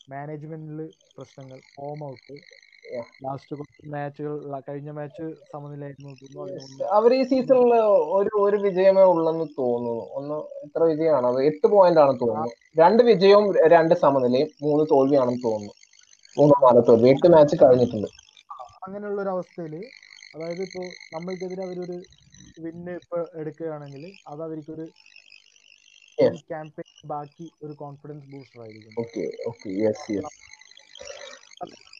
മാനേജ്മെന്റിൽ പ്രശ്നങ്ങൾ. Home out. ലാസ്റ്റ് കുറച്ച് മാച്ചുകൾ കഴിഞ്ഞ മാച്ച് സമനിലായിരുന്നു അവർ ഈ സീസണിൽ ഒരു ഒരു വിജയമേ ഉള്ളെന്ന് തോന്നുന്നു. ഒന്ന് എത്ര വിജയമാണ്? അത് എട്ട് പോയിന്റ് ആണെന്ന് തോന്നുന്നു. രണ്ട് വിജയവും രണ്ട് സമനിലയും മൂന്ന് തോൽവിയാണെന്ന് തോന്നുന്നു. മൂന്ന് നാല് തോൽവി. എട്ട് മാച്ച് കഴിഞ്ഞിട്ടുണ്ട്. അങ്ങനെയുള്ള ഒരു അവസ്ഥയിൽ അതായത് ഇപ്പോൾ നമ്മൾക്കെതിരെ അവരൊരു വിന്ന് ഇപ്പൊ എടുക്കുകയാണെങ്കിൽ അത് അവർക്കൊരു. ക്യാമ്പയിൻ ബാക്കി ഒരു കോൺഫിഡൻസ് ബൂസ്റ്റർ ആയിരിക്കും ഓക്കെ ഓക്കെ യെസ് യെസ്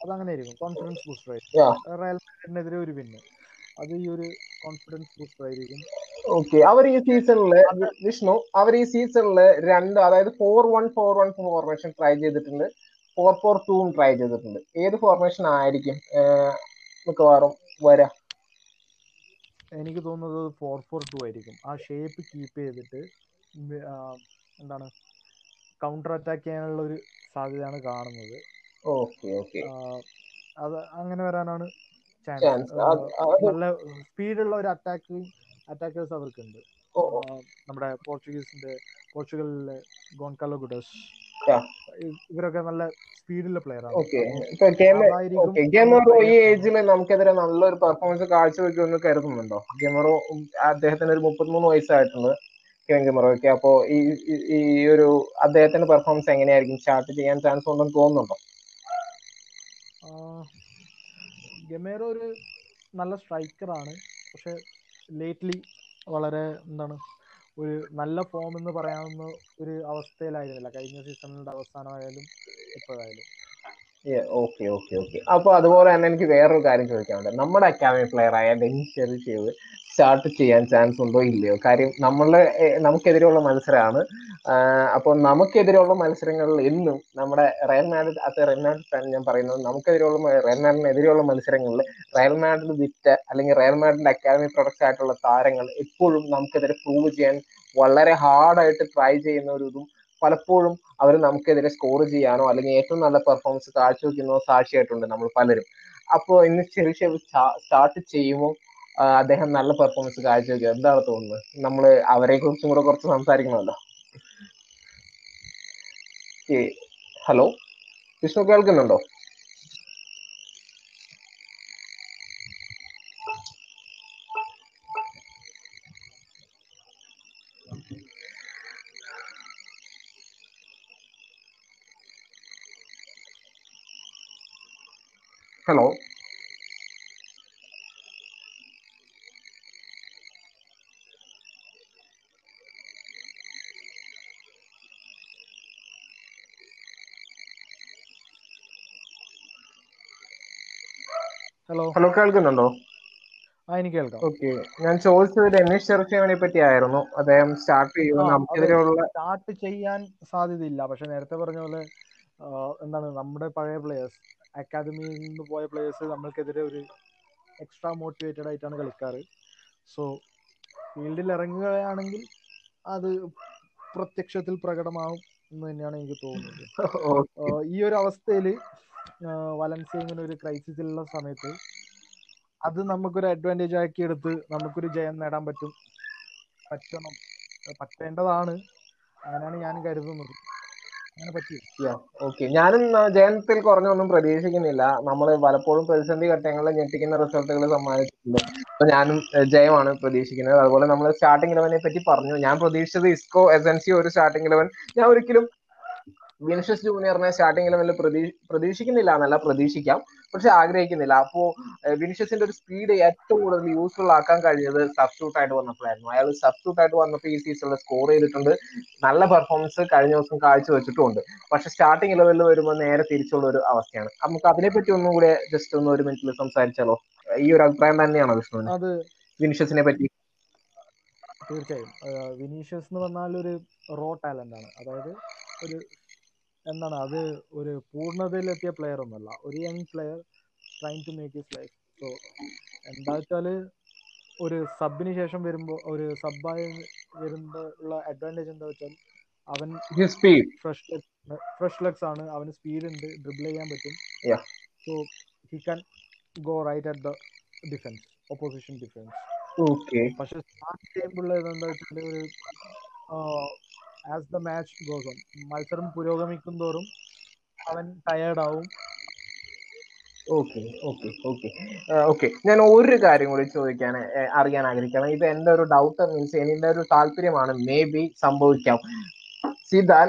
അതങ്ങനെ ആയിരിക്കും കോൺഫിഡൻസ് ബൂസ്റ്റർ ആയിരിക്കും. റയൽ മാഡ്രിഡിനെതിരെ ഒരു വിന്ന് അത് ഈ ഒരു കോൺഫിഡൻസ് ബൂസ്റ്റർ ആയിരിക്കും. ഓക്കെ അവർ ഈ സീസണിൽ വിഷ്ണു അവർ ഈ സീസണിൽ രണ്ട് അതായത് four one four one formation try ചെയ്തിട്ടുണ്ട്. ഫോർ ഫോർ ടൂം ട്രൈ ചെയ്തിട്ടുണ്ട്. ഏത് ഫോർമേഷൻ ആയിരിക്കും? മിക്കവാറും വരാ. എനിക്ക് തോന്നുന്നത് ഫോർ ഫോർ ടു ആയിരിക്കും. ആ ഷേപ്പ് കീപ്പ് ചെയ്തിട്ട് എന്താണ് കൗണ്ടർ അറ്റാക്ക് ചെയ്യാനുള്ള ഒരു സാധ്യതയാണ് കാണുന്നത്. അത് അങ്ങനെ വരാനാണ് ചാൻസ് നല്ല സ്പീഡുള്ള ഒരു അറ്റാക്ക് അറ്റാക്കേഴ്സ് അവർക്കുണ്ട്. നമ്മുടെ പോർച്ചുഗീസിന്റെ പോർച്ചുഗലിലെ ഗോൺകാലോ ഗുഡസ്. ഇവരൊക്കെ നല്ല സ്പീഡുള്ള പ്ലെയർ ഗെമറോ ഈ ഏജിൽ നമുക്കെതിരെ നല്ലൊരു പെർഫോമൻസ് കാഴ്ചവെക്കുമെന്ന് കരുതുന്നുണ്ടോ? ഗെമറോ അദ്ദേഹത്തിന് ഒരു മുപ്പത്തിമൂന്ന് വയസ്സായിട്ടുണ്ട് ഗെമറോയ്ക്ക് അപ്പോ ഈ ഈ- ഈ ഒരു അദ്ദേഹത്തിന്റെ പെർഫോമൻസ് എങ്ങനെയായിരിക്കും? സ്റ്റാർട്ട് ചെയ്യാൻ ചാൻസ് ഉണ്ടെന്ന് തോന്നുന്നുണ്ടോ? ഗമേറോ ഒരു നല്ല സ്ട്രൈക്കറാണ് പക്ഷെ ലേറ്റ്ലി വളരെ എന്താണ് ഒരു നല്ല ഫോം എന്ന് പറയാവുന്ന ഒരു അവസ്ഥയിലായിരുന്നില്ല. കഴിഞ്ഞ സീസണിന്റെ അവസാനമായാലും ഇപ്പോഴായാലും. Okay okay okay. അപ്പൊ അതുപോലെ തന്നെ എനിക്ക് വേറൊരു കാര്യം ചോദിക്കാനുണ്ട്. നമ്മുടെ അക്കാദമി പ്ലെയർ ആയ ഷെറിഷേവ് സ്റ്റാർട്ട് ചെയ്യാൻ ചാൻസ് ഉണ്ടോ ഇല്ലയോ? കാര്യം നമ്മളുടെ നമുക്കെതിരെയുള്ള മത്സരമാണ്. അപ്പോൾ നമുക്കെതിരെയുള്ള മത്സരങ്ങളിൽ എന്നും നമ്മുടെ റയൽ മാഡ്രിഡ് അത് റയൽ മാഡ്രിഡ് ഞാൻ പറയുന്നത്. നമുക്കെതിരെയുള്ള റയൽ മാഡ്രിഡിനെതിരെയുള്ള മത്സരങ്ങളിൽ റയൽ മാഡ്രിഡ് വിറ്റ അല്ലെങ്കിൽ റയൽ മാഡ്രിഡിന്റെ അക്കാദമി പ്രൊഡക്ട്സ് ആയിട്ടുള്ള താരങ്ങൾ എപ്പോഴും നമുക്കെതിരെ പ്രൂവ് ചെയ്യാൻ വളരെ ഹാർഡായിട്ട് ട്രൈ ചെയ്യുന്ന ഒരു ഇതും പലപ്പോഴും അവർ നമുക്കെതിരെ സ്കോർ ചെയ്യാനോ അല്ലെങ്കിൽ ഏറ്റവും നല്ല പെർഫോമൻസ് കാഴ്ചവെക്കുന്നോ സാക്ഷിയായിട്ടുണ്ട് നമ്മൾ പലരും. അപ്പോൾ ഇന്ന് ചെറിയ സ്റ്റാർട്ട് ചെയ്യുമ്പോൾ അദ്ദേഹം നല്ല പെർഫോമൻസ് കാഴ്ചവെക്കുക. എന്താണ് തോന്നുന്നത്? നമ്മൾ അവരെ കുറിച്ചും കൂടെ കുറച്ച് സംസാരിക്കണമല്ലോ. ഹലോ? വിഷ്ണു കേൾക്കുന്നുണ്ടോ? ഹലോ? ഹലോ ഹലോ കേൾക്കുന്നുണ്ടോ? ആ എനിക്ക് കേൾക്കാം. ഓക്കെ. ഞാൻ ചോദിച്ചത് രമേശ് ചെറുച്ചേവനെ പറ്റിയായിരുന്നു. അദ്ദേഹം സ്റ്റാർട്ട് ചെയ്യുന്ന നമുക്കെതിരെയുള്ള സ്റ്റാർട്ട് ചെയ്യാൻ സാധ്യതയില്ല. പക്ഷെ നേരത്തെ പറഞ്ഞ പോലെ എന്താണ് നമ്മുടെ പഴയ പ്ലേയേഴ്സ് അക്കാദമിയിൽ നിന്ന് പോയ പ്ലേയേഴ്സ് നമ്മൾക്കെതിരെ ഒരു എക്സ്ട്രാ മോട്ടിവേറ്റഡ് ആയിട്ടാണ് കളിക്കാറ്. സോ ഫീൽഡിൽ ഇറങ്ങുകയാണെങ്കിൽ അത് പ്രത്യക്ഷത്തിൽ പ്രകടമാവും എന്ന് തന്നെയാണ് എനിക്ക് തോന്നുന്നത്. [LAUGHS] ഈ ഒരു അവസ്ഥയിൽ വലൻസിയ ഇങ്ങനെ ഒരു ക്രൈസിസിലുള്ള സമയത്ത് അത് നമുക്കൊരു അഡ്വാന്റേജ് ആക്കി എടുത്ത് നമുക്കൊരു ജയം നേടാൻ പറ്റും. പറ്റണം. പറ്റേണ്ടതാണ്. അങ്ങനെയാണ് ഞാൻ കരുതുന്നത്. അങ്ങനെ പറ്റും ഓക്കെ ഞാനും ജയത്തിൽ കുറഞ്ഞൊന്നും പ്രതീക്ഷിക്കുന്നില്ല. നമ്മൾ പലപ്പോഴും പ്രതിസന്ധി ഘട്ടങ്ങളിൽ ഞെട്ടിക്കുന്ന റിസൾട്ടുകൾ സമ്മാനിച്ചിട്ടുണ്ട്. അപ്പൊ ഞാനും ജയമാണ് പ്രതീക്ഷിക്കുന്നത്. അതുപോലെ നമ്മൾ സ്റ്റാർട്ടിംഗ് ഇലവനെ പറ്റി പറഞ്ഞു. ഞാൻ പ്രതീക്ഷിച്ചത് ഇസ്കോ എസൻസി ഒരു സ്റ്റാർട്ടിംഗ് ഇലവൻ ഞാൻ ഒരിക്കലും വിനിഷ്യസ് ജൂനിയറിനെ സ്റ്റാർട്ടിംഗ് ഇലവനിൽ പ്രതീ പ്രതീക്ഷിക്കുന്നില്ല എന്നല്ല പ്രതീക്ഷിക്കാം. പക്ഷെ ആഗ്രഹിക്കുന്നില്ല. അപ്പോ വിനീഷ്യസിന്റെ ഒരു സ്പീഡ് ഏറ്റവും കൂടുതൽ യൂസ്ഫുൾ ആക്കാൻ കഴിഞ്ഞത് സബ്സ്റ്റ്യൂട്ട് ആയിട്ട് വന്നപ്പോഴായിരുന്നു. അയാൾ സബ്സ്റ്റ്യൂട്ട് ആയിട്ട് വന്നപ്പോൾ ഈ സീസണിൽ സ്കോർ ചെയ്തിട്ടുണ്ട്. നല്ല പെർഫോമൻസ് കഴിഞ്ഞ ദിവസം കാഴ്ചവെച്ചിട്ടുമുണ്ട് പക്ഷെ സ്റ്റാർട്ടിംഗ് ലെവലിൽ വരുമ്പോൾ നേരെ തിരിച്ചുള്ള ഒരു അവസ്ഥയാണ്. നമുക്ക് അതിനെപ്പറ്റി ഒന്നും കൂടെ ജസ്റ്റ് ഒന്ന് ഒരു മിനിറ്റിൽ സംസാരിച്ചാലോ? ഈ ഒരു അഭിപ്രായം തന്നെയാണോ വിഷ്ണുവിന്? അത് വിനിഷ്യസിനെ പറ്റി. തീർച്ചയായും. വിനീഷ്യസ് എന്ന് പറഞ്ഞാൽ ഒരു റോ ടാലന്റ് ആണ്. അതായത് ഒരു എന്താണ് അത് ഒരു പൂർണതയിലെത്തിയ പ്ലെയർ ഒന്നല്ല ഒരു young player trying to make his life so എന്താ വെച്ചാൽ ഒരു സബിന് ശേഷം വരുമ്പോ ഒരു സബായി വരുമ്പോ ഉള്ള അഡ്വാന്റേജ് എന്താ വെച്ചാൽ അവൻ സ്പീഡ് ഫ്രഷ് ഫ്രഷ് ലെഗ്സ് ആണ്. അവന് സ്പീഡ് ഉണ്ട്. ഡ്രിബിൾ ചെയ്യാൻ പറ്റും. So he can go right at the defence opposition defence പക്ഷെ സ്റ്റാർട്ട് ചെയ്യുമ്പോൾ എന്താ വെച്ചാൽ ഒരു as the match goes on മത്സരം പുരോഗമിക്കും തോറും അവൻ ടയേർഡ് ആവും. ഓക്കെ ഓക്കെ ഓക്കെ ഓക്കെ ഞാൻ ഒരു കാര്യം കൂടി ചോദിക്കാൻ അറിയാൻ ആഗ്രഹിക്കുകയാണ്. ഇത് എന്റെ ഒരു ഡൗട്ട് മീൻസ് എന്റെ ഒരു താല്പര്യമാണ്. മേ ബി സംഭവിക്കാം സിദാൻ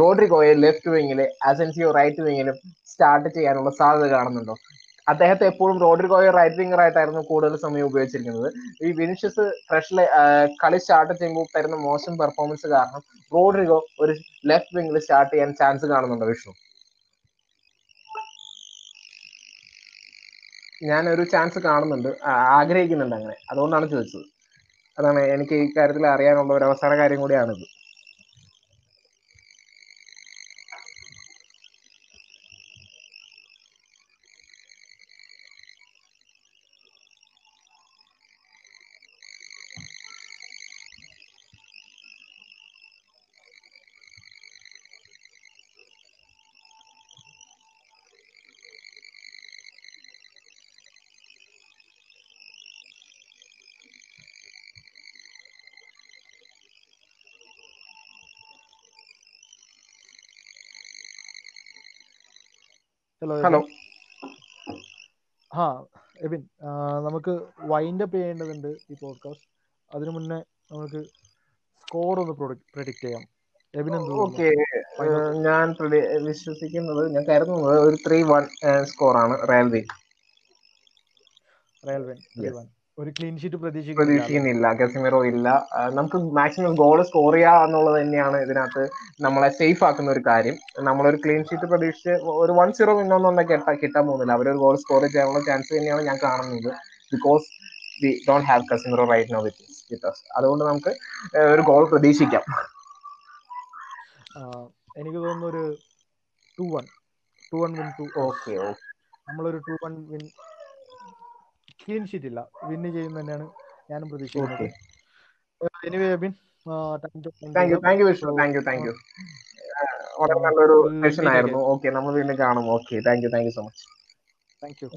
റോഡ്രിഗോയെ ലെഫ്റ്റ് വിങ്ങിൽ അസൻസിയോ റൈറ്റ് വിങ്ങിലും സ്റ്റാർട്ട് ചെയ്യാനുള്ള സാധ്യത കാണുന്നുണ്ടോ? അദ്ദേഹത്തെ എപ്പോഴും റോഡ്രിഗോയെ റൈറ്റ് വിംഗർ ആയിട്ടായിരുന്നു കൂടുതൽ സമയം ഉപയോഗിച്ചിരിക്കുന്നത്. ഈ വിനിഷ്യസ് ഫ്രഷിലെ കളി സ്റ്റാർട്ട് ചെയ്യുമ്പോൾ തരുന്ന മോശം പെർഫോമൻസ് കാരണം റോഡ്രിഗോ ഒരു ലെഫ്റ്റ് വിംഗിൽ സ്റ്റാർട്ട് ചെയ്യാൻ ചാൻസ് കാണുന്നുണ്ട് വിഷ്ണു? ഞാൻ ഒരു ചാൻസ് കാണുന്നുണ്ട് ആഗ്രഹിക്കുന്നുണ്ട് അങ്ങനെ. അതുകൊണ്ടാണ് ചോദിച്ചത്. അതാണ് എനിക്ക് ഈ കാര്യത്തിൽ അറിയാനുള്ള ഒരു അവസാന കാര്യം കൂടിയാണിത്. വൈൻഡ് അപ്പ് ചെയ്യേണ്ടതുണ്ട് ഈ പോഡ്കാസ്റ്റ് അതിനു മുന്നേ നമുക്ക് സ്കോർ ഒന്ന് പ്രൊഡിക്റ്റ് ചെയ്യാം? ഓക്കെ ഞാൻ വിശ്വസിക്കുന്നത് ഞാൻ കരുതുന്നത് ഒരു ത്രീ വൺ സ്കോർ ആണ് റെയിൽവേ. ഒരു ക്ലീൻ ഷീറ്റ് പ്രതീക്ഷിക്കുന്നില്ല. കസിമിറോ ഇല്ല. നമുക്ക് മാക്സിമം ഗോൾ സ്കോർ ചെയ്യുക എന്നുള്ളത് തന്നെയാണ് ഇതിനകത്ത് നമ്മളെ സേഫ് ആക്കുന്ന ഒരു കാര്യം. നമ്മളൊരു ക്ലീൻ ഷീറ്റ് പ്രതീക്ഷിച്ച് ഒരു വൺ സീറോ വിന്നൊന്നും കിട്ടാൻ കിട്ടാൻ പോകുന്നില്ല. അവരൊരു ഗോൾ സ്കോർ ചെയ്യാനുള്ള ചാൻസ് തന്നെയാണ് ഞാൻ കാണുന്നത്. Because we don't have Casemiro right no with with us. അതുകൊണ്ട് നമുക്ക് ഒരു ഗോൾ പ്രതീക്ഷിക്കാം. എനിക്ക് തോന്നുന്നു ഒരു two one two one win two okay നമ്മളൊരു two one win clean sheet ഇല്ല. വിൻ ചെയ്യുന്ന തന്നെയാണ് ഞാനും പ്രതീക്ഷിക്കുന്നത്. Anyway Abin thank you thank you Vishnu. Thank you thank you വളരെ നല്ലൊരു സെഷൻ ആയിരുന്നു. ഓക്കെ നമ്മൾ വീണ്ടും കാണും. Okay thank you thank you so much thank you